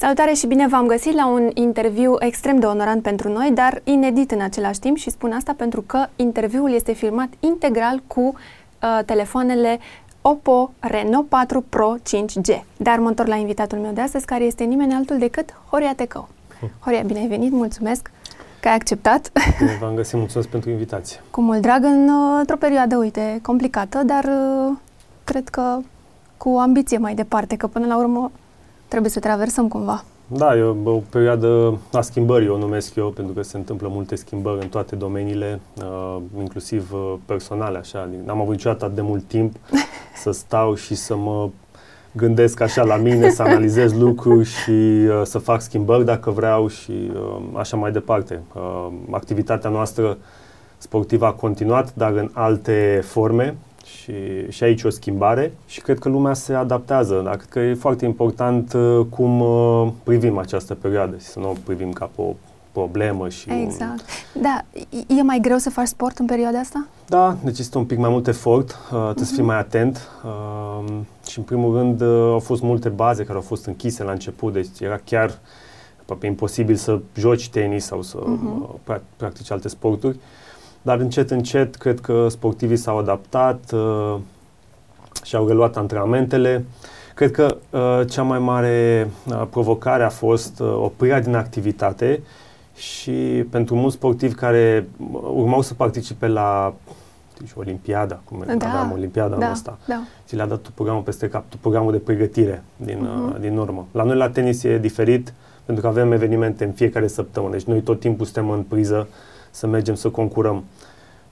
Salutare și bine v-am găsit la un interviu extrem de onorant pentru noi, dar inedit în același timp și spun asta pentru că interviul este filmat integral cu uh, telefoanele Oppo Reno 4 Pro 5G. Dar mă întorc la invitatul meu de astăzi, care este nimeni altul decât Horia Tecău. Horia, bine ai venit, mulțumesc că ai acceptat. Bine v-am găsit, mulțumesc pentru invitație. Cu mult drag în, uh, într-o perioadă, uite, complicată, dar uh, cred că cu ambiție mai departe, că până la urmă trebuie să traversăm cumva. Da, e o, o perioadă a schimbării, o numesc eu, pentru că se întâmplă multe schimbări în toate domeniile, uh, inclusiv uh, personale, așa. N-am avut niciodată atât de mult timp să stau și să mă gândesc așa la mine, să analizez lucruri și uh, să fac schimbări dacă vreau și uh, așa mai departe. Uh, activitatea noastră sportivă a continuat, dar în alte forme și, și aici o schimbare și cred că lumea se adaptează, dar cred că e foarte important uh, cum uh, privim această perioadă și să nu o privim ca pe o problemă și Exact. Da, e mai greu să faci sport în perioada asta? Da, deci este un pic mai mult efort, uh, trebuie uh-huh. să fii mhm. mai atent uh, și în primul rând uh, au fost multe baze care au fost închise la început, deci era chiar aproape imposibil să joci tenis sau să uh-huh. uh, practici alte sporturi. Uh, dar încet, încet, cred că sportivii s-au adaptat uh, și au reluat antrenamentele. Cred că uh, cea mai mare uh, provocare a fost uh, oprirea din activitate și pentru mulți sportivi care urmau să participe la deci, Olimpiada, cum da, aveam Olimpiada da, asta, da. ți le-a dat programul peste cap, programul de pregătire din, uh-huh. uh, din urmă. La noi la tenis e diferit, pentru că avem evenimente în fiecare săptămână, deci noi tot timpul suntem în priză să mergem să concurăm.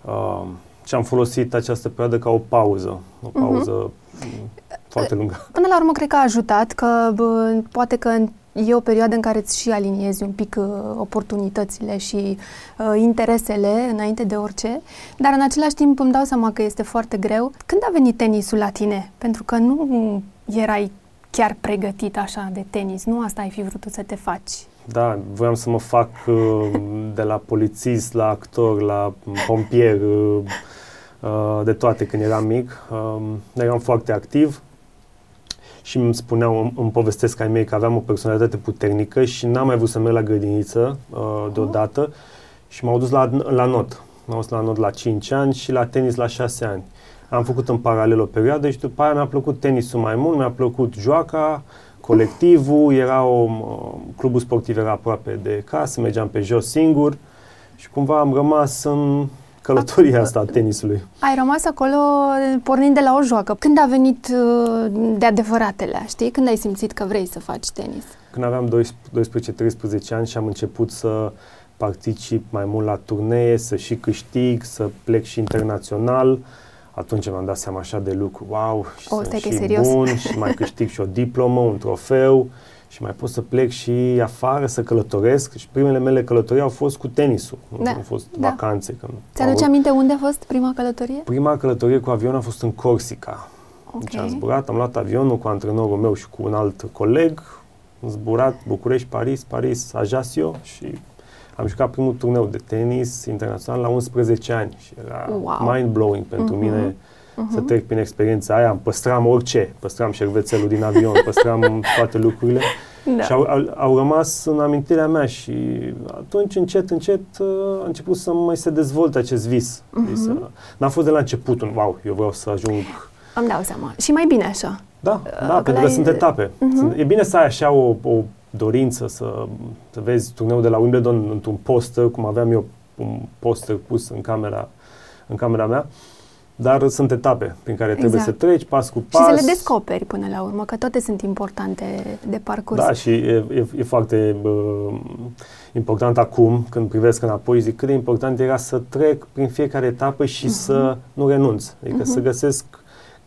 Uh, și am folosit această perioadă ca o pauză, o mhm. pauză uh-huh. foarte lungă. Până la urmă, cred că a ajutat, că bă, poate că e o perioadă în care îți și aliniezi un pic uh, oportunitățile și uh, interesele înainte de orice, dar în același timp îmi dau seama că este foarte greu. Când a venit tenisul la tine? Pentru că nu erai chiar pregătit așa de tenis, nu asta ai fi vrut să te faci. Da, voiam să mă fac uh, de la polițist, la actor, la pompier, uh, uh, de toate când eram mic. Um, eram foarte activ și îmi spuneau, îmi povestesc ai mei că aveam o personalitate puternică și n-am mai vrut să merg la grădiniță deodată și m-au dus la, la not. M-au dus la not la 5 ani și la tenis la 6 ani. Am făcut în paralel o perioadă și după aia mi-a plăcut tenisul mai mult, mi-a plăcut joaca, colectivul, era o, clubul sportiv era aproape de casă, mergeam pe jos singur și cumva am rămas în călătoria asta a tenisului. Ai rămas acolo pornind de la o joacă. Când a venit uh, de adevăratele, știi? Când ai simțit că vrei să faci tenis? Când aveam 12-13 ani și am început să particip mai mult la turnee, să și câștig, să plec și internațional. Uh, atunci mi-am dat seama așa de lucru, wow, și o, sunt și serios. bun și mai câștig și o diplomă, un trofeu și mai pot să plec și afară să călătoresc și primele mele călătorii au fost cu tenisul, da. au fost da. vacanțe. Când Ți-aduce aminte unde a fost prima călătorie? Prima călătorie cu avion a fost în Corsica. Okay. Deci am zburat, am luat avionul cu antrenorul meu și cu un alt coleg, am zburat București, Paris, Paris, Ajaccio și am jucat primul turneu de tenis internațional la 11 ani și era wow. mind-blowing pentru uh-huh. mine uh-huh. să trec prin experiența aia. Îmi păstram orice, păstram șervețelul din avion, păstram toate lucrurile da. și au, au, au rămas în amintirea mea și atunci încet, încet a început să mai se dezvolte acest vis. Uh-huh. Să, n-a fost de la început un wow, eu vreau să ajung... Îmi dau seama. Și mai bine așa. Da, da, uh, pentru că sunt etape. Uh-huh. E bine să ai așa o, o dorință să, să vezi turneul de la Wimbledon într-un poster, cum aveam eu un poster pus în camera, în camera mea, dar sunt etape prin care trebuie exact. să treci pas cu pas. Și să le descoperi până la urmă, că toate sunt importante de parcurs. Da, și e, e, e foarte uh, important acum, când privesc înapoi, zic cât de important era să trec prin fiecare etapă și uh-huh. să nu renunț. Adică uh-huh. să găsesc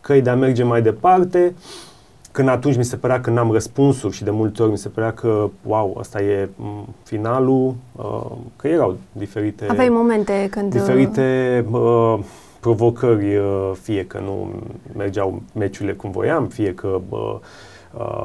căi de a merge mai departe, uh, când atunci mi se părea că n-am răspunsuri și de multe ori mi se părea că, wow, asta e finalul, uh, că erau diferite... Aveai momente când... Diferite uh, provocări, uh, fie că nu mergeau meciurile cum voiam, fie că uh, Uh,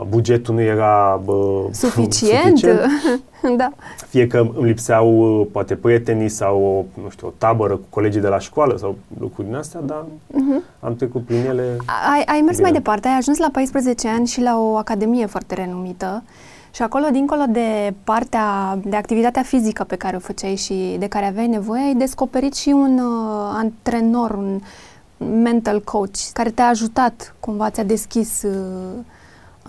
bugetul nu era uh, suficient, suficient. da. fie că îmi lipseau uh, poate prietenii sau o, nu știu, o tabără cu colegii de la școală sau lucruri din astea, dar uh-huh. am trecut prin ele. Ai, ai mers bine. mai departe, ai ajuns la 14 ani și la o academie foarte renumită Și acolo, dincolo de partea, de activitatea fizică pe care o făceai și de care aveai nevoie, ai descoperit și un uh, antrenor, un mental coach, care te-a ajutat, cumva ți-a deschis uh,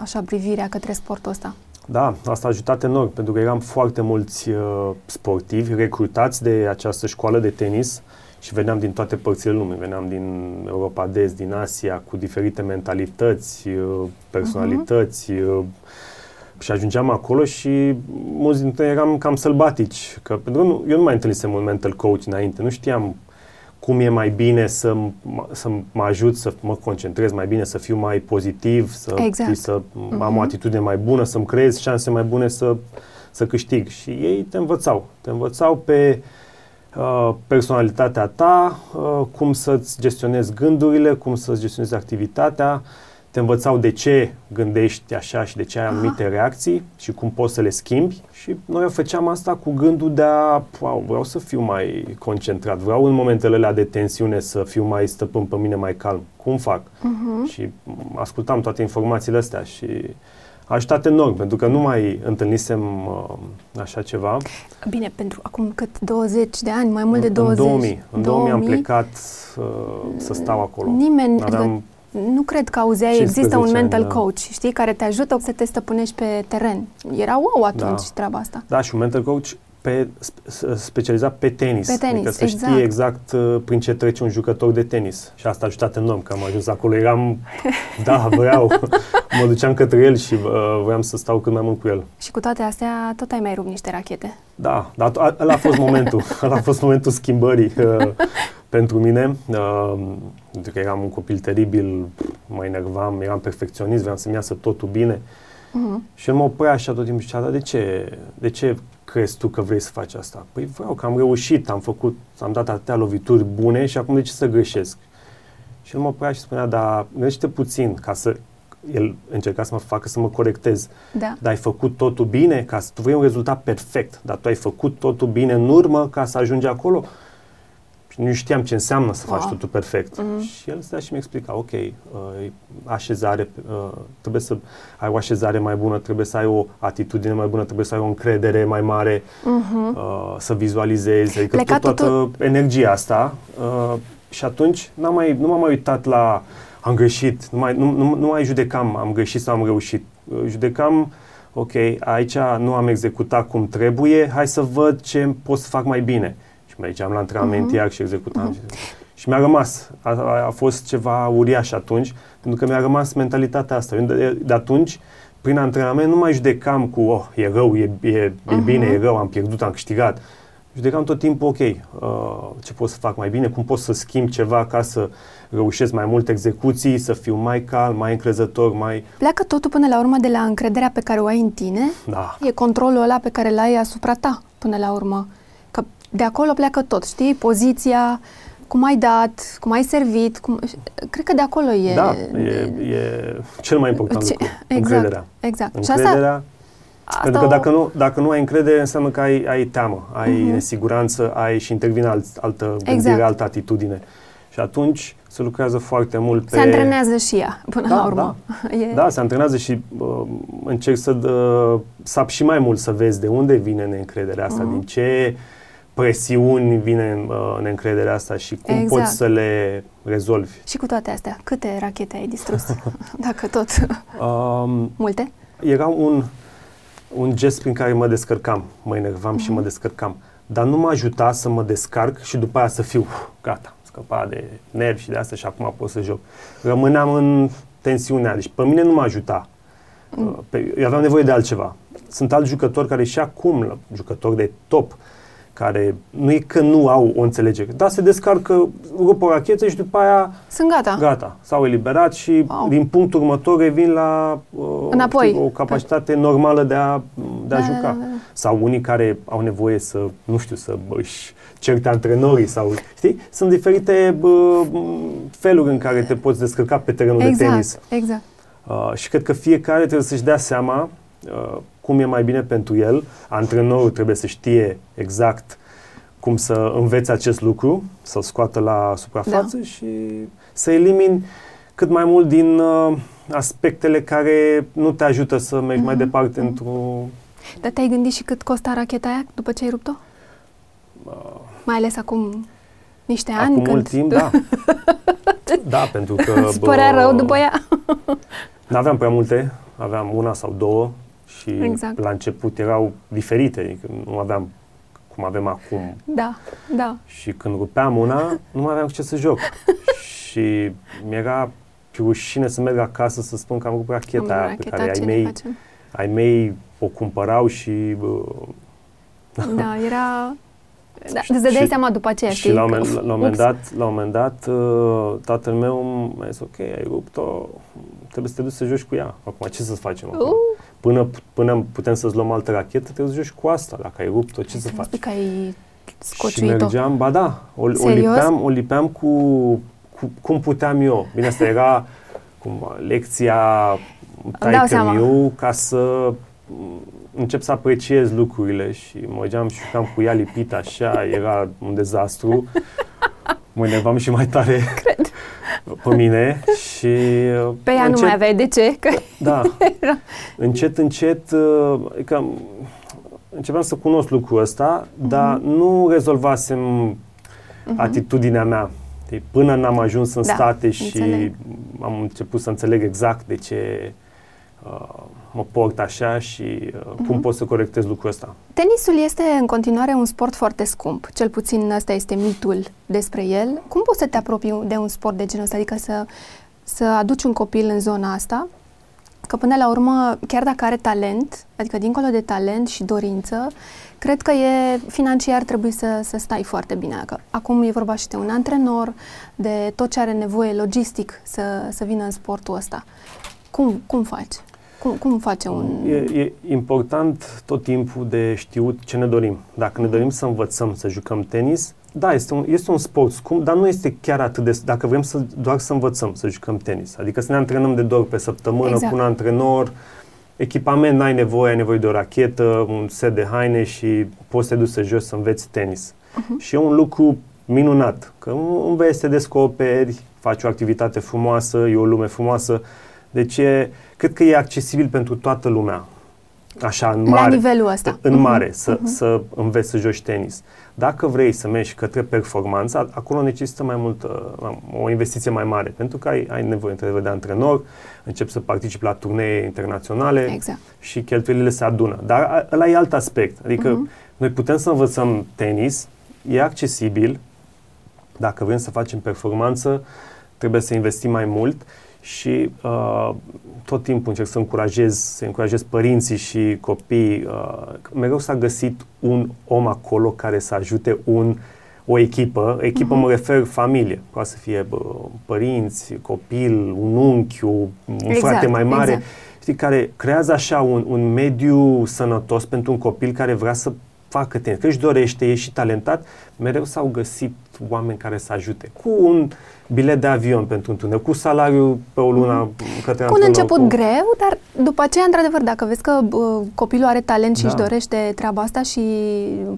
așa privirea către sportul ăsta. Da, asta a ajutat enorm, pentru că eram foarte mulți uh, sportivi recrutați de această școală de tenis și veneam din toate părțile lumii. Veneam din Europa de Est, din Asia, cu diferite mentalități, uh, personalități, uh-huh. și ajungeam acolo și mulți dintre ei eram cam sălbatici, că pentru că nu, eu nu mai întâlnisem un mental coach înainte, nu știam cum e mai bine să, să mă ajut să mă concentrez mai bine, să fiu mai pozitiv, să, exact. să uh-huh. am o atitudine mai bună, să-mi creez șanse mai bune să, să câștig. Și ei te învățau. Te învățau pe uh, personalitatea ta, uh, cum să-ți gestionezi gândurile, cum să-ți gestionezi activitatea, te învățau de ce gândești așa și de ce ai anumite Aha. reacții și cum poți să le schimbi. Și noi o făceam asta cu gândul de a, wow, vreau să fiu mai concentrat, vreau în momentele alea de tensiune să fiu mai stăpân pe mine, mai calm. Cum fac? Uh-huh. Și ascultam toate informațiile astea și a ajutat enorm, pentru că nu mai întâlnisem uh, așa ceva. Bine, pentru acum cât 20 de ani, mai mult de 20. În 2000, în 2000 am plecat uh, să stau acolo. Nimeni, Aveam nu cred că auzeai, există un mental ani, da. coach, știi, care te ajută să te stăpânești pe teren. Era wow atunci da. treaba asta. Da, și un mental coach pe, specializat pe tenis. Pe tenis, adică să exact. știe exact uh, prin ce trece un jucător de tenis. Și asta a ajutat enorm, că am ajuns acolo. Eram, da, vreau. mă duceam către el și uh, vreau să stau cât mai mult cu el. Și cu toate astea, tot ai mai rupt niște rachete. Da, dar ăla a fost momentul. ăla a fost momentul schimbării. Uh, pentru mine, uh, pentru că eram un copil teribil, mă enervam, eram perfecționist, vreau să-mi iasă totul bine. Uh-huh. Și el mă oprea așa tot timpul și zicea, dar de ce, de ce crezi tu că vrei să faci asta? Păi vreau că am reușit, am făcut, am dat atâtea lovituri bune și acum de ce să greșesc? Și el mă oprea și spunea, dar gândește puțin ca să el încerca să mă facă să mă corectez. Da. Dar ai făcut totul bine, ca să tu vrei un rezultat perfect, dar tu ai făcut totul bine în urmă ca să ajungi acolo. Și nu știam ce înseamnă să faci wow. totul perfect. Mm-hmm. Și el stea și mi explica, ok, uh, așezare, uh, trebuie să ai o așezare mai bună, trebuie să ai o atitudine mai bună, trebuie să ai o încredere mai mare, mm-hmm. uh, să vizualizezi, adică tot, toată totul... energia asta. Uh, și atunci n-am mai, nu m-am mai uitat la am greșit, nu mai, nu, nu, nu mai judecam, am greșit sau am reușit. Uh, judecam, ok, aici nu am executat cum trebuie, hai să văd ce pot să fac mai bine și mergeam la antrenament uh-huh. iar și executam. Uh-huh. Și mi-a rămas. A, a, a fost ceva uriaș atunci, pentru că mi-a rămas mentalitatea asta. Eu de, de atunci, prin antrenament, nu mai judecam cu, oh, e rău, e, e, e uh-huh. bine, e rău, am pierdut, am câștigat. Judecam tot timpul, ok, uh, ce pot să fac mai bine, cum pot să schimb ceva ca să reușesc mai multe execuții, să fiu mai calm, mai încrezător, mai... Pleacă totul până la urmă de la încrederea pe care o ai în tine? Da. E controlul ăla pe care l-ai asupra ta până la urmă de acolo pleacă tot, știi? Poziția, cum ai dat, cum ai servit, cum... cred că de acolo e... Da, e, e cel mai important ce, lucru, exact, încrederea. Exact. Încrederea, asta, pentru că dacă nu, dacă nu ai încredere, înseamnă că ai, ai teamă, ai uh-huh. nesiguranță, ai și intervine alt, altă gândire, exact. altă atitudine. Și atunci se lucrează foarte mult pe... Se antrenează și ea, până da, la urmă. Da, e... da se antrenează și uh, încerc să uh, sap și mai mult să vezi de unde vine neîncrederea asta, uh-huh. din ce presiuni vine uh, neîncrederea asta și cum exact. poți să le rezolvi. Și cu toate astea, câte rachete ai distrus? Dacă tot. Um, Multe? Era un, un gest prin care mă descărcam, mă enervam uh-huh. și mă mhm. descărcam. Dar nu mă ajuta să mă descarc și după aia să fiu gata, scăpa de nervi și de asta și acum pot să joc. Rămâneam în tensiunea, deci pe mine nu mă ajuta. Mm. Eu aveam nevoie de altceva. Sunt alți jucători care și acum, jucători de top, care nu e că nu au o înțelegere, dar se descarcă, rup o rachetă și după aia sunt gata. Gata, s-au eliberat și wow. din punctul următor revin la uh, Înapoi. Știu, o capacitate da. normală de a, de a da, juca. Da, da, da. Sau unii care au nevoie să, nu știu, să își certe antrenorii sau, știi? Sunt diferite uh, feluri în care te poți descărca pe terenul exact, de tenis. Exact, exact. Uh, și cred că fiecare trebuie să-și dea seama uh, cum e mai bine pentru el. Antrenorul trebuie să știe exact cum să învețe acest lucru, să-l scoată la suprafață da. și să elimini cât mai mult din uh, aspectele care nu te ajută să mergi mm-hmm. mai Mhm, departe mhm. într-o... Dar te-ai gândit și cât costa racheta aia după ce ai rupt-o? Uh, Mai ales acum niște ani acum când mult timp, da. da, pentru că... îți părea rău după ea. Nu aveam prea multe, aveam una sau două și Exact. la început erau diferite, adică nu aveam cum avem acum. Da, da. Și când rupeam una, nu mai aveam cu ce să joc. și mi-era rușine să merg acasă să spun că am rupt racheta Am aia pe racheta, care ai ce ne mei, facem? ai mei o cumpărau și... Bă, Da, era... Da, îți dădeai Și- seama după aceea, și știi? la un, că, moment, la un moment ups, dat, la un moment dat, uh, tatăl meu mi-a zis, ok, ai rupt-o, trebuie să te duci să joci cu ea. Acum, ce să facem acum? Uh, Până, până putem să-ți luăm altă rachetă, trebuie să joci cu asta. Dacă ai rupt-o, ce să să faci? că ai Și scociuit-o. mergeam, ba da, o, o, Serios? lipeam, o lipeam cu, cu cum puteam eu. Bine, asta era cum, lecția dau seama. taică ca să m, încep să apreciez lucrurile și mergeam și jucam cu ea lipită așa, era un dezastru. Mă enervam și mai tare Cred. Pe mine și Pe ea nu încet- mai aveai de ce, că da. încet, încet, uh, adică m, începeam să cunosc lucrul ăsta, dar nu rezolvasem atitudinea mea. Deci, până n-am ajuns în Da, state și înțeleg. am început să înțeleg exact de ce uh, mă port așa și uh, cum pot să corectez lucrul ăsta. Tenisul este în continuare un sport foarte scump, cel puțin ăsta este mitul despre el. Cum poți să te apropii de un sport de genul ăsta, adică să, să aduci un copil în zona asta? Că până la urmă, chiar dacă are talent, adică dincolo de talent și dorință, cred că e financiar trebuie să, să stai foarte bine. Că acum e vorba și de un antrenor, de tot ce are nevoie logistic să, să vină în sportul ăsta. Cum, cum faci? Cum, cum face un... E, e important tot timpul de știut ce ne dorim. Dacă ne dorim să învățăm să jucăm tenis, da, este un, este un sport scump, dar nu este chiar atât de... Dacă vrem să, doar să învățăm să jucăm tenis, adică să ne antrenăm de două ori pe săptămână Exact. cu un antrenor, echipament n-ai nevoie, ai nevoie de o rachetă, un set de haine și poți să te duci să joci să înveți tenis. Mhm. Și e un lucru minunat, că înveți, te descoperi, faci o activitate frumoasă, e o lume frumoasă, deci e, cred că e accesibil pentru toată lumea. Așa, în La mare. nivelul ăsta. În Mhm, mare, să, mhm. să înveți să joci tenis. Dacă vrei să mergi către performanță, acolo necesită mai mult, uh, o investiție mai mare, pentru că ai, ai nevoie într de antrenor, începi să participi la turnee internaționale Exact. și cheltuielile se adună. Dar a- ăla e alt aspect. Adică Mhm. noi putem să învățăm tenis, e accesibil, dacă vrem să facem performanță, trebuie să investim mai mult și uh, tot timpul încerc să încurajez, să încurajez părinții și copiii. Uh, mereu s-a găsit un om acolo care să ajute un, o echipă. Echipă Mhm. mă refer familie. Poate să fie bă, părinți, copil, un unchi, un Exact, frate mai mare. exact. Știi, care creează așa un, un mediu sănătos pentru un copil care vrea să facă tenis, că își dorește, e și talentat, mereu s-au găsit oameni care să ajute. Cu un bilet de avion pentru un tunel, cu salariu pe o lună către Cu un antrenor, început cu... greu, dar după aceea, într-adevăr, dacă vezi că uh, copilul are talent și Da. își dorește treaba asta și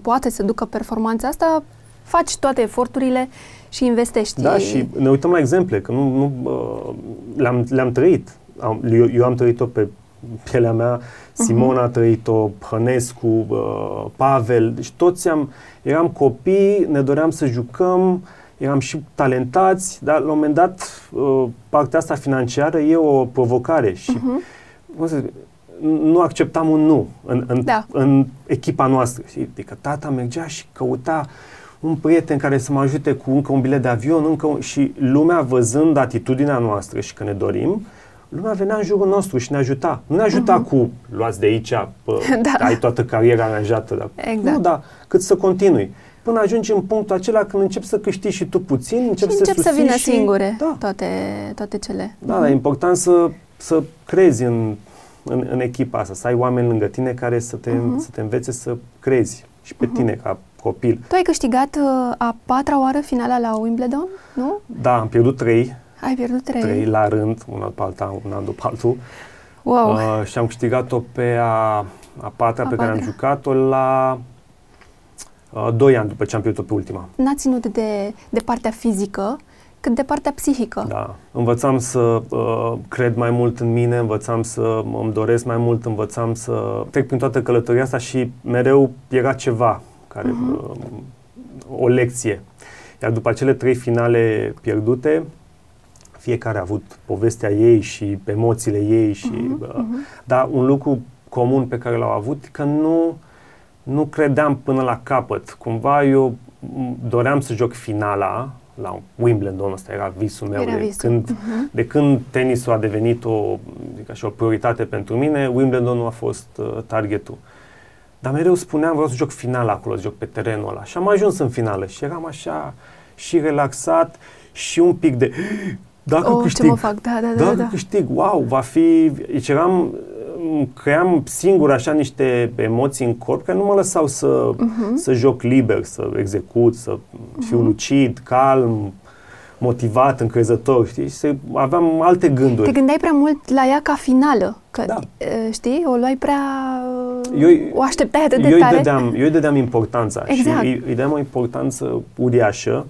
poate să ducă performanța asta, faci toate eforturile și investești. Da, și ne uităm la exemple, că nu, nu uh, le-am, le-am trăit. Am, eu, eu am trăit-o pe pielea mea, Simona a trăit-o, Hănescu, uh, Pavel, deci toți am, eram copii, ne doream să jucăm, eram și talentați, dar la un moment dat uh, partea asta financiară e o provocare și Mhm. cum să zic, nu acceptam un nu în, în, Da. în echipa noastră. Știi? Adică tata mergea și căuta un prieten care să mă ajute cu încă un bilet de avion, încă un... și lumea văzând atitudinea noastră și că ne dorim, lumea venea în jurul nostru și ne ajuta. Nu ne ajuta cu luați de aici, pă, Da. ai toată cariera aranjată. Dar, Exact. Nu, da, cât să continui. Până ajungi în punctul acela când începi să câștigi și tu puțin, Și începi să încep să susții vină și... singure Da, toate, toate cele. da, dar e important să, să crezi în, în, în echipa asta, să ai oameni lângă tine care să te, Mhm. să te învețe să crezi și pe tine ca copil. Tu ai câștigat uh, a patra oară finala la Wimbledon, nu? Da, am pierdut trei, Ai pierdut trei. trei la rând, un al pe alta, un an după altul. Wow. Uh, și am câștigat-o pe a, a patra A pe care am patra. jucat-o la uh, doi ani după ce am pierdut-o pe ultima. N-a ținut de, de partea fizică cât de partea psihică. Da. Învățam să uh, cred mai mult în mine, învățam să îmi doresc mai mult, învățam să trec prin toată călătoria asta și mereu era ceva, care, uh-huh. uh, o lecție. Iar după acele trei finale pierdute, fiecare a avut povestea ei și emoțiile ei și uh-huh, uh-huh. dar un lucru comun pe care l-au avut că nu nu credeam până la capăt. Cumva eu doream să joc finala la Wimbledon, ăsta era visul meu. Era de, visul. Când, uh-huh. de când tenisul a devenit o, adică așa, o prioritate pentru mine, Wimbledonul a fost uh, targetul. Dar mereu spuneam, vreau să joc finala acolo, să joc pe terenul ăla. Și am ajuns în finală și eram așa și relaxat și un pic de dacă oh, câștig, ce mă fac, da, da, da. dacă da. câștig, wow, va fi, deci eram, cream singur așa niște emoții în corp care nu mă lăsau să, uh-huh. să joc liber, să execut, să uh-huh. fiu lucid, calm, motivat, încrezător, știi? Și aveam alte gânduri. Te gândeai prea mult la ea ca finală, că, Da. știi, o luai prea... Eu- o așteptai atât de eu, îi tare. dădeam, eu îi dădeam importanța Exact. și îi, îi dădeam o importanță uriașă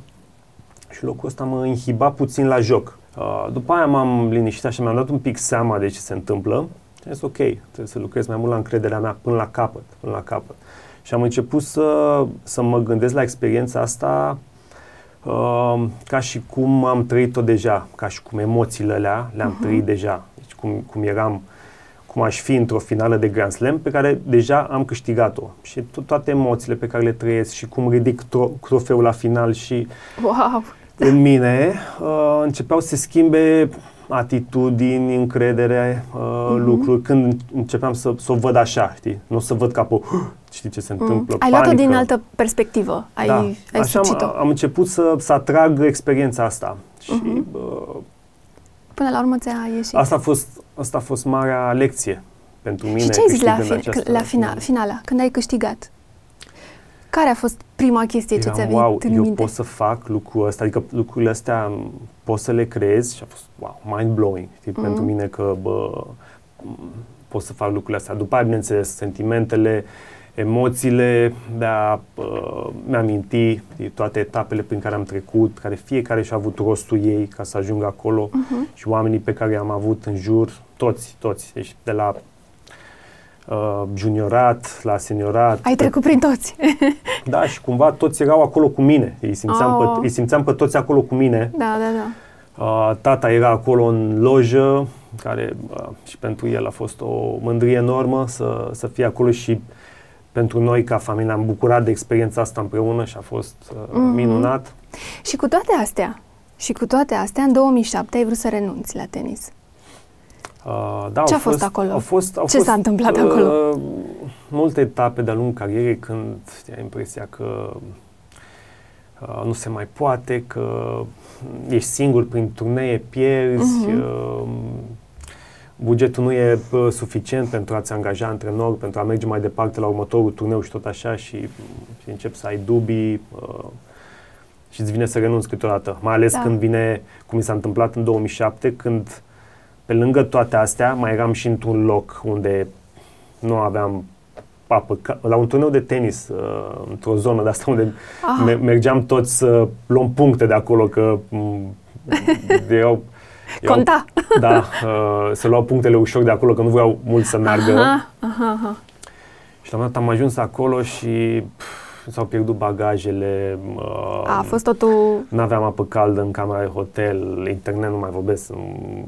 și locul ăsta mă inhiba puțin la joc. Uh, după aia m-am liniștit și mi-am dat un pic seama de ce se întâmplă și am zis ok, trebuie să lucrez mai mult la încrederea mea până la capăt, până la capăt. Și am început să, să mă gândesc la experiența asta uh, ca și cum am trăit-o deja, ca și cum emoțiile alea le-am uh-huh. trăit deja. Deci cum, cum eram, cum aș fi într-o finală de Grand Slam pe care deja am câștigat-o. Și to- toate emoțiile pe care le trăiesc și cum ridic tro- trofeul la final și Wow! În mine uh, începeau să se schimbe atitudini, încredere, uh, Mhm. lucruri, când începeam să, să o văd așa, știi? Nu să văd ca pe, știi ce se întâmplă, Mm. Ai luat-o panică. din altă perspectivă. Ai, da. ai Așa sucit-o. am, am început să, să atrag experiența asta. Și Mhm. uh, Până la urmă ți-a ieșit. asta, a fost, asta a fost marea lecție pentru mine. și ce ai zis la, câștigând fin- această la fina- finala, când ai câștigat? Care a fost prima chestie ce Eram, ți-a venit wow, în eu minte? pot să fac lucrul ăsta, adică lucrurile astea m, pot să le creez și a fost, wow, mind-blowing, știi, Mhm. pentru mine că, bă, m, pot să fac lucrurile astea. După aia, bineînțeles, sentimentele, emoțiile, de a uh, mi-aminti știi, toate etapele prin care am trecut, care fiecare și-a avut rostul ei ca să ajungă acolo Mhm. și oamenii pe care i-am avut în jur, toți, toți, deci de la uh, juniorat, la seniorat. Ai trecut prin toți. Da, și cumva toți erau acolo cu mine. Îi simțeam, Oh. pe, îi simțeam pe toți acolo cu mine. da, da, da. Uh, tata era acolo în lojă, care uh, și pentru el a fost o mândrie enormă să, să fie acolo și pentru noi ca familie am bucurat de experiența asta împreună și a fost uh, Mhm. minunat. Și cu toate astea, și cu toate astea, în 2007 ai vrut să renunți la tenis. Uh, da, Ce au a fost acolo? Au fost, au Ce fost, s-a întâmplat uh, acolo? Multe etape de-a lungul carierei când ai impresia că uh, nu se mai poate, că ești singur prin turnee, pierzi, Mhm. uh, bugetul nu e uh, suficient pentru a-ți angaja antrenor, pentru a merge mai departe la următorul turneu și tot așa și, și începi să ai dubii uh, și îți vine să renunți câteodată. Mai ales Da. când vine, cum mi s-a întâmplat în 2007, când pe lângă toate astea mai eram și într-un loc unde nu aveam apă, ca- la un turneu de tenis, uh, într-o zonă de asta unde Ah, me- mergeam toți să luăm puncte de acolo, că m, erau, erau, conta. da, uh, să luau punctele ușor de acolo, că nu vreau mult să meargă. Aha, aha, aha. Și la un moment dat am ajuns acolo și pf, s-au pierdut bagajele. Uh, A fost totul... N-aveam apă caldă în camera de hotel, internet nu mai vorbesc. mm,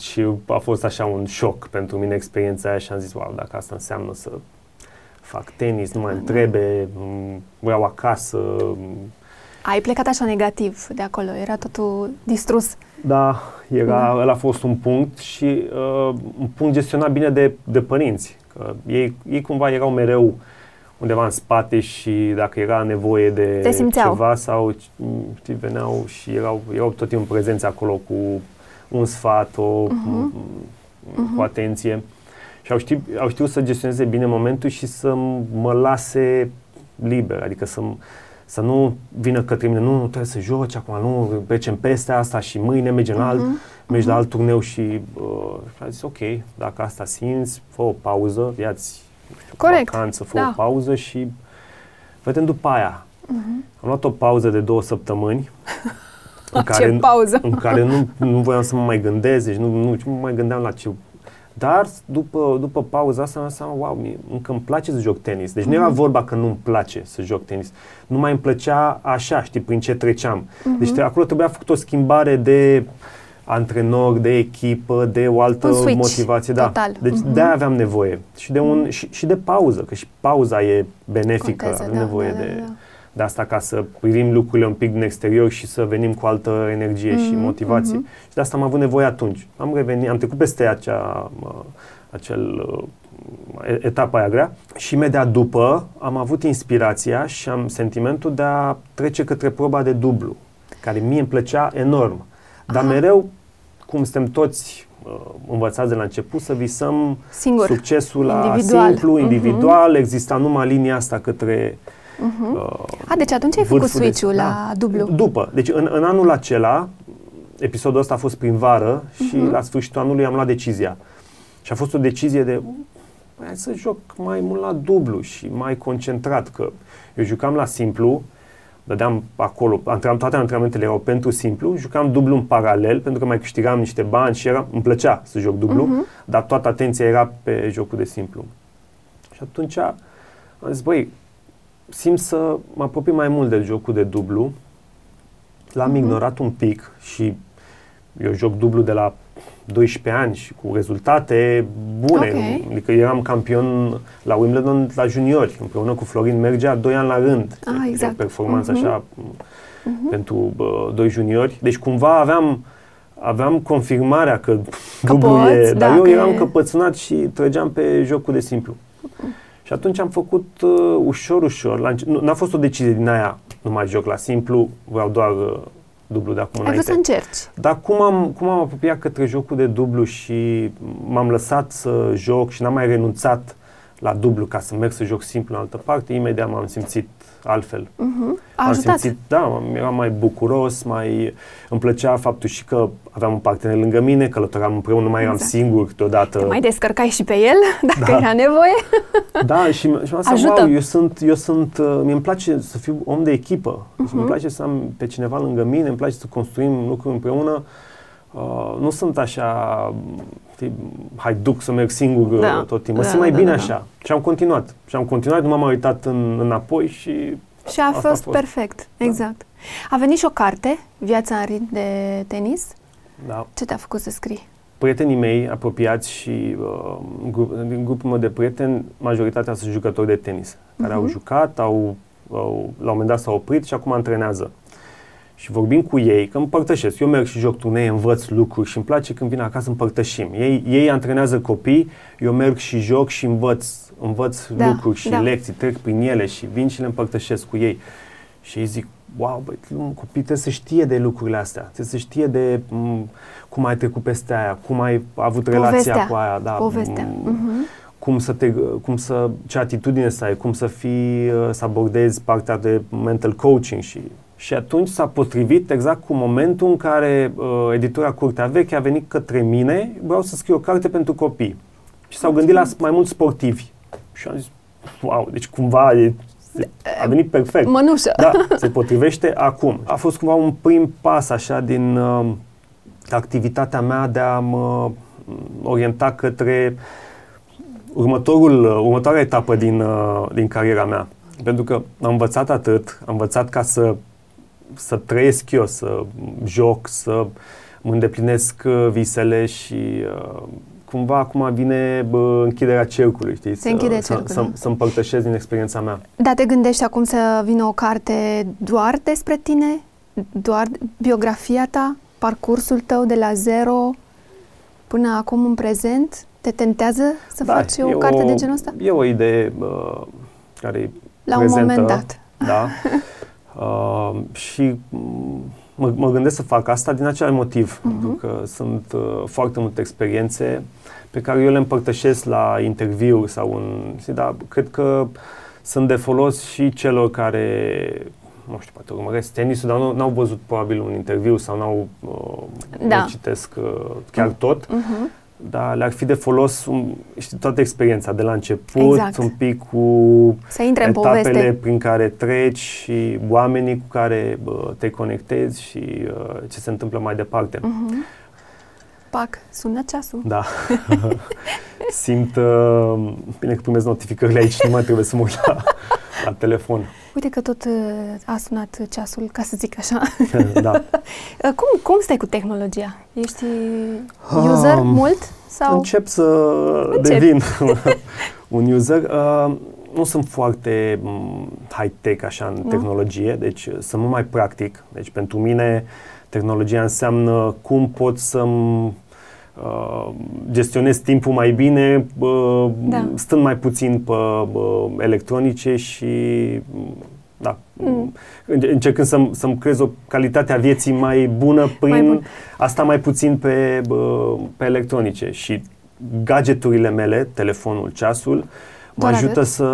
Și a fost așa un șoc pentru mine experiența aia și am zis, wow, dacă asta înseamnă să fac tenis, nu mai îmi trebuie, mm, vreau acasă. mm. Ai plecat așa negativ de acolo, era totul distrus. Da, era, Da. ăla a fost un punct și uh, un punct gestionat bine de, de părinți. Că ei, ei cumva erau mereu undeva în spate și dacă era nevoie de Te simțeau. ceva sau mm, știi, veneau și erau, erau tot timpul prezenți acolo cu un sfat, o, Mhm. m- cu atenție. Și au știut, au știut să gestioneze bine momentul și să mă lase liber, adică să, să nu vină către mine, nu, nu trebuie să joci acum, nu, trecem peste asta și mâine mergem la alt, Mhm, mergi la mhm. alt turneu și uh, și a zis, ok, dacă asta simți, fă o pauză, ia-ți nu știu, Corect, vacanță, fă da. o pauză și vedem după aia. Mhm. Am luat o pauză de două săptămâni în care, ce pauză! În care nu, nu voiam să mă mai gândesc, deci nu, nu, nu mai gândeam la ce dar după, după pauza asta am seama, wow, mie, încă îmi place să joc tenis. Deci mm-hmm. nu era mhm. vorba că nu-mi place să joc tenis. Nu mai îmi plăcea așa, știi, prin ce treceam. Mm-hmm. Deci acolo trebuia făcut o schimbare de antrenor, de echipă, de o altă un motivație. Da. Total. Deci mm-hmm. de aveam nevoie. Și de, un, mm-hmm. și, și de pauză, că și pauza e benefică. Contează, avem da, nevoie da, de, da, da. De asta ca să privim lucrurile un pic din exterior și să venim cu altă energie mm-hmm. și motivație. Mm-hmm. Și de asta am avut nevoie atunci. Am revenit, am trecut peste acea, acel etapa aia grea și imediat după am avut inspirația și am sentimentul de a trece către proba de dublu, care mie îmi plăcea enorm. Dar Aha. mereu cum suntem toți uh, învățați de la început să visăm Singur. succesul la individual. simplu, mhm. individual, uh-huh. exista numai linia asta către uh-huh. uh, A, deci atunci ai făcut switch-ul da. la dublu. După. Deci în, în anul acela, episodul ăsta a fost prin vară uh-huh. și mhm. la sfârșitul anului am luat decizia. Și a fost o decizie de hai să joc mai mult la dublu și mai concentrat, că eu jucam la simplu, dădeam acolo, antrenam, toate antrenamentele erau pentru simplu, jucam dublu în paralel, pentru că mai câștigam niște bani și era, îmi plăcea să joc dublu, uh-huh. dar toată atenția era pe jocul de simplu. Și atunci am zis, băi, simt să mă apropii mai mult de jocul de dublu, l-am uh-huh. ignorat un pic și eu joc dublu de la 12 ani și cu rezultate bune. Okay. Adică eram campion la Wimbledon la juniori, împreună cu Florin Mergea, 2 ani la rând. Ah, exact. O performanță uh-huh. așa uh-huh. pentru uh, doi juniori. Deci cumva aveam aveam confirmarea că, că dublu poți, e, dar eu eram e... căpățânat și trăgeam pe jocul de simplu. Uh-huh. Și atunci am făcut uh, ușor, ușor. La, nu, n-a fost o decizie din aia, nu mai joc la simplu, vreau doar uh, dublu de acum Ai înainte. să încerci. Dar cum am, cum am apropiat către jocul de dublu și m-am lăsat să joc și n-am mai renunțat la dublu ca să merg să joc simplu în altă parte, imediat m-am simțit altfel. Uh-huh. A am ajutat. simțit, da, eram mai bucuros, mai îmi plăcea faptul și că aveam un partener lângă mine, călătoream împreună, nu mai eram exact. singur deodată. Te mai descărcai și pe el, dacă da. era nevoie. da, și, și m-am zis, wow, eu sunt, eu sunt, uh, mi îmi place să fiu om de echipă. Uh-huh. Îmi place să am pe cineva lângă mine, îmi place să construim lucruri împreună. Uh, nu sunt așa, hai duc să merg singur uh, da. tot timpul. Mă da, simt mai da, bine da, da. așa. Și am continuat. Și am continuat, nu m-am uitat în, înapoi și și a fost, a fost perfect, da. exact. A venit și o carte, Viața în ritm de tenis. Da. Ce te-a făcut să scrii? Prietenii mei apropiați și uh, grup, din grupul meu de prieteni, majoritatea sunt jucători de tenis, care uh-huh. au mhm. jucat, au, au, la un moment dat s-au oprit și acum antrenează și vorbim cu ei, că împărtășesc. Eu merg și joc turnee, învăț lucruri și îmi place când vin acasă împărtășim. Ei, ei antrenează copii, eu merg și joc și învăț, învăț da, lucruri și da. lecții, trec prin ele și vin și le împărtășesc cu ei. Și ei zic, wow, băi, copii trebuie să știe de lucrurile astea, trebuie să știe de m- cum ai trecut peste aia, cum ai avut Povestea. relația cu aia. Da, Povestea. M- uh-huh. Cum să te, cum să, ce atitudine să ai, cum să fii, să abordezi partea de mental coaching și și atunci s-a potrivit exact cu momentul în care uh, editura Curtea Veche a venit către mine, vreau să scriu o carte pentru copii. Și s-au gândit la mai mulți sportivi. Și am zis, wow, deci cumva e, a venit perfect. Mănușă. Da, se potrivește acum. A fost cumva un prim pas așa din uh, activitatea mea de a mă orienta către următorul, uh, următoarea etapă din, uh, din cariera mea. Pentru că am învățat atât, am învățat ca să să trăiesc eu, să joc, să mă îndeplinesc uh, visele și uh, cumva acum vine bă, închiderea cercului, știi? Se închide să, cercul, să, să, să împărtășesc din experiența mea. Da, te gândești acum să vină o carte doar despre tine? Doar biografia ta? Parcursul tău de la zero până acum în prezent? Te tentează să da, faci o carte o, de genul ăsta? E o idee uh, care e La prezentă, un moment dat. Da. Uh, și mă, mă gândesc să fac asta din acel motiv, uh-huh. pentru că sunt uh, foarte multe experiențe pe care eu le împărtășesc la interviu sau în... Da, cred că sunt de folos și celor care nu știu, poate urmăresc tenisul, dar nu, n-au văzut probabil un interviu sau n-au uh, da. citesc uh, chiar tot. Uh-huh. Dar le-ar fi de folos um, știi, toată experiența de la început, Exact. un pic cu Să intre în etapele poveste. prin care treci și oamenii cu care bă, te conectezi și uh, ce se întâmplă mai departe. Mhm. Pac, sună ceasul. Da. Simt, uh, bine că primesc notificările aici, nu mai trebuie să mă uit la, la telefon. Uite că tot uh, a sunat ceasul, ca să zic așa. da. Uh, Cum, cum stai cu tehnologia? Ești user Um, mult? Sau? Încep să Încep. devin un user. Uh, nu sunt foarte mm, high-tech așa în Nu? tehnologie, deci uh, sunt mult mai practic. Deci pentru mine tehnologia înseamnă cum pot să-mi uh, gestionez timpul mai bine, uh, Da. stând mai puțin pe uh, electronice și mm, da, Mm. înce- încercând să-mi, să-mi creez o calitate a vieții mai bună prin Mai bun. asta mai puțin pe, bă, pe electronice și gadgeturile mele, telefonul, ceasul, mă Doar ajută atât? să...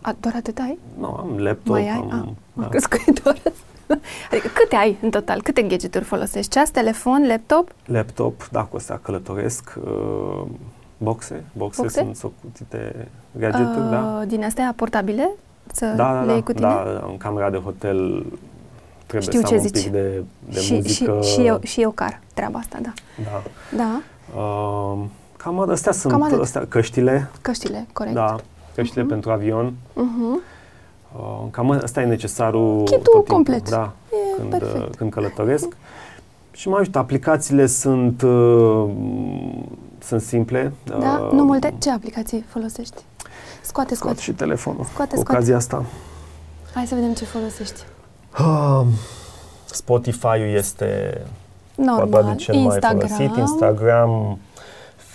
A, doar atât ai? Nu, am laptop, Mai ai? am... Ah, da. Am crezut că e doar Adică câte ai în total? Câte gadgeturi folosești? Ceas, telefon, laptop? laptop, da, cu asta călătoresc, uh, boxe, boxe, Boxe? sunt socutite gadgeturi, da. Uh, Din astea portabile? Să Da, da, le da, iei cu tine? da, în camera de hotel trebuie Știu să ce am un zici. pic de, de și, muzică. și, și, eu, și eu car treaba asta, da. Da. Da, Uh, cam astea sunt Cam atât. astea, căștile, căștile, corect. da, căștile Mhm. pentru avion. Uh-huh. Uh, cam asta e necesarul Kitul tot timpul, complet. Da, E când, perfect. uh, când călătoresc. Și mă ajută, aplicațiile sunt, uh, sunt simple. Da? uh, Nu multe? Ce aplicații folosești? Scoate, Scot scoate. și telefonul. Scoate, cu scoate. ocazia asta. Hai să vedem ce folosești. Uh, Spotify-ul este Normal. probabil cel Instagram. mai folosit. Instagram,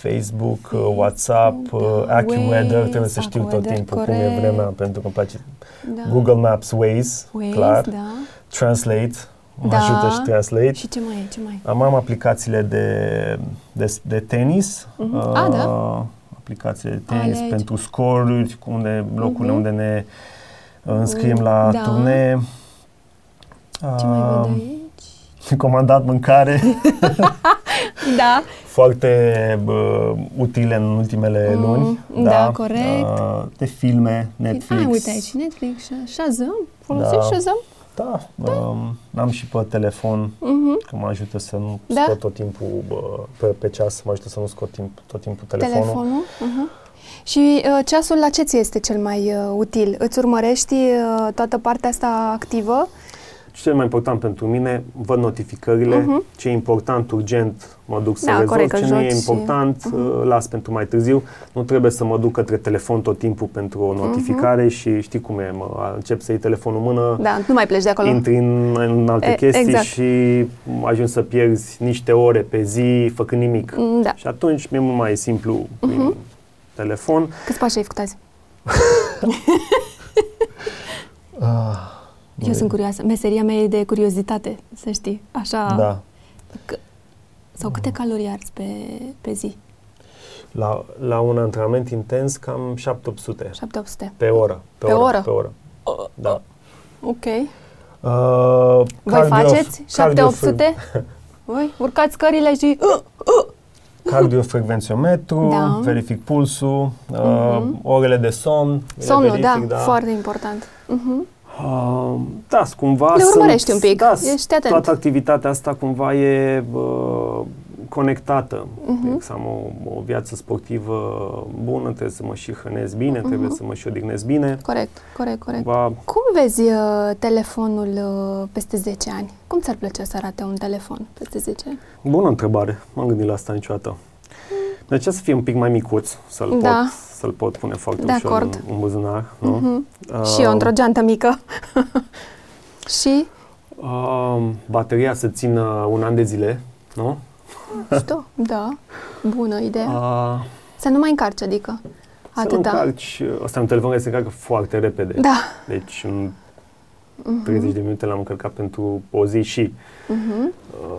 Facebook, uh, WhatsApp, da, uh, AccuWeather, Waze, trebuie să știu tot AccuWeather, timpul cum corect. e vremea, pentru că îmi place Da. Google Maps, Waze, Waze, clar, da. Translate, mă Da. ajută și Translate. Și ce mai e? Ce mai e? Am, am aplicațiile de, de, de tenis. Mhm. Ah, da? Aplicațiile de tenis Alegi. pentru scoruri, cu unde, locurile Mhm. unde ne uh, înscriem Mm, la da. turnee. Ce mai Ah, văd aici? Comandat mâncare, Da. Foarte bă, utile în ultimele Mm, luni. da, corect. Uh, de filme, Netflix. Ah, uite aici, Netflix, Sha- Shazam. Folosești Da. Shazam? Da, um, am și pe telefon, Mhm. că mă ajută să nu Da. scot tot timpul bă, pe, pe ceas, mă ajută să nu scot timp, tot timpul telefonul. Telefonul. Mhm. Și uh, ceasul la ce ți este cel mai uh, util? Îți urmărești uh, toată partea asta activă? Și cel mai important pentru mine, văd notificările, Mhm. ce e important, urgent, mă duc să Da, rezolv, corect, că ce nu e joci și- important, uh, las pentru mai târziu. Nu trebuie să mă duc către telefon tot timpul pentru o notificare și știi cum e, mă, încep să iei telefonul în mână, Da, nu mai pleci de acolo. intri în, în alte E, chestii exact. și ajungi să pierzi niște ore pe zi făcând nimic. Mm, Da. Și atunci mi-e mult mai simplu prin telefon. Câți pași ai făcut azi? Eu sunt curioasă. Meseria mea e de curiozitate, să știi. Așa. Da. Că, sau câte calorii arzi pe, pe zi? La, la un antrenament intens cam 700 700. pe oră. Pe, Pe oră? Pe oră. Da. Ok. Uh, Voi cardio- faceți cardio- 7-800? Voi urcați scările și... Uh, Cardiofrecvențiometru, Da. verific pulsul, uh, Mhm. orele de somn. le somnul, verific, da, foarte important. Uh-huh. Uh, da, s- cumva Le sunt- urmărești un pic, Da, ești atent. toată activitatea asta cumva e uh, conectată. Mhm. Trebuie să am o, o viață sportivă bună, trebuie să mă și hrănesc bine, trebuie Mhm. să mă și odihnesc bine. Corect, corect, corect. Cumva, Cum vezi uh, telefonul uh, peste 10 ani? Cum ți-ar plăcea să arate un telefon peste 10 ani? bună întrebare, m-am gândit la asta niciodată. De ce să fie un pic mai micuț, să-l, Da. pot, să-l pot pune foarte De ușor acord. în, în buzunar, nu? Mhm. Uh, Și eu într-o geantă mică. și? Uh, bateria să țină un an de zile, nu? Știu, da. Bună idee. Uh, Să nu mai încarci, adică. să nu Atâta. încarci, ăsta e un telefon care se încarcă foarte repede. Da. Deci în Mhm. 30 de minute l-am încărcat pentru o zi și Mhm. uh,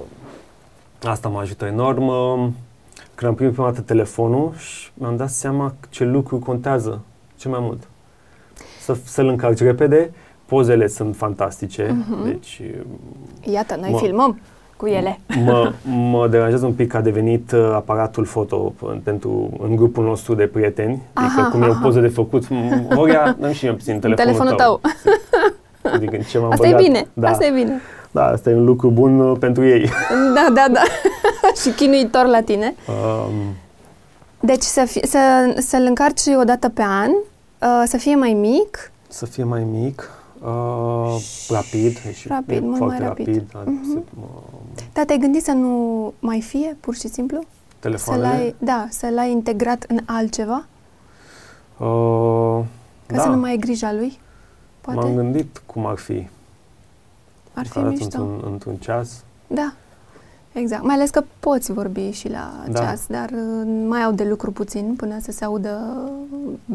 asta mă ajută enorm. Uh, Când am primit prima dată telefonul și mi-am dat seama ce lucru contează cel mai mult. Să, să-l încarci repede, pozele sunt fantastice, Mhm. deci Iată, noi Mă- filmăm. cu ele. Mă, mă deranjează un pic că a devenit uh, aparatul foto p- pentru, în grupul nostru de prieteni. Aha, adică cum e o aha. poză de făcut, m- Horia, dăm și eu puțin telefonul, Telefonul tău. Adică în ce m-am Asta e băgat. bine, Da, asta e bine. Da, asta e un lucru bun uh, pentru ei. Da, da, da. și chinuitor la tine. Um, Deci să fi, să, să-l încarci o dată pe an, uh, să fie mai mic. să fie mai mic, uh, rapid, e și Rapid, e mult foarte mai rapid. rapid. da, Mhm. se- uh, Dar te-ai gândit să nu mai fie, pur și simplu? Să-l telefoanele. ai, da, să-l ai integrat în altceva? Uh, Ca da, să nu mai ai grija lui? Poate? m-am gândit cum ar fi. Ar fi Măcar mișto. într-un, într-un ceas. Da, exact. Mai ales că poți vorbi și la Da. ceas, dar uh, mai au de lucru puțin până să se audă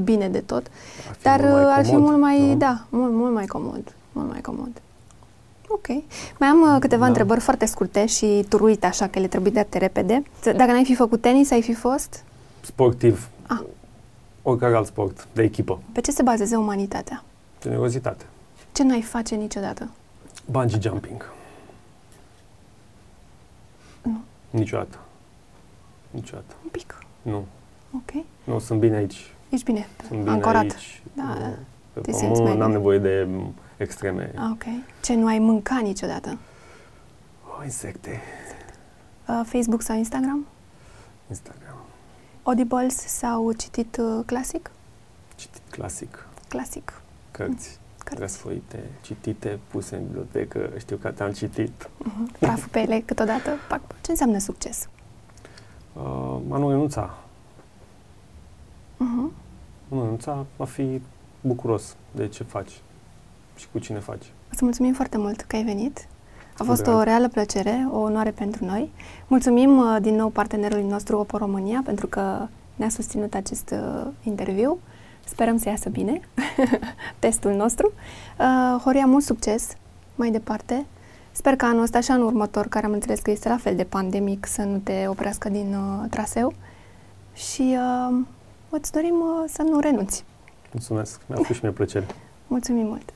bine de tot. Ar fi Dar mult mai uh, ar fi comod, mult mai, nu? da, mult, mult mai comod. Mult mai comod. Ok. Mai am uh, câteva Da. întrebări foarte scurte și turuite, așa că le trebuie date repede. Dacă n-ai fi făcut tenis, ai fi fost? Sportiv. Ah. Oricare alt sport de echipă. Pe ce se bazează umanitatea? Generozitate. Ce n-ai face niciodată? Bungee jumping. Nu. Niciodată. Niciodată. Un pic. Nu. Ok. Nu, sunt bine aici. Ești bine. Sunt bine Ancorat. aici. Da, Nu, da. Pe Te simți pământ mai n-am bine. nevoie de m, extreme. Ah, Ok. Ce nu ai mâncat niciodată? Oh, insecte. Uh, Facebook sau Instagram? Instagram. Audibles sau citit uh, clasic? Citit clasic. Clasic. Cărți. Cărți. Răsfoite, citite, puse în bibliotecă. Știu că te-am citit. Uh-huh. Praful pe ele câteodată. Pac. Ce înseamnă succes? Uh, a nu renunța. Uh-huh. Nu renunța, a fi bucuros de ce faci și cu cine faci. Îți mulțumim foarte mult că ai venit. A Cu fost drag. o reală plăcere, o onoare pentru noi. Mulțumim uh, din nou partenerului nostru Opo România pentru că ne-a susținut acest uh, interviu. Sperăm să iasă bine testul nostru. Uh, Horia, mult succes mai departe. Sper că anul ăsta și anul următor, care am înțeles că este la fel de pandemic, să nu te oprească din uh, traseu. Și uh, îți dorim uh, să nu renunți. Mulțumesc, mi-a făcut și mie plăcere. Mulțumim mult!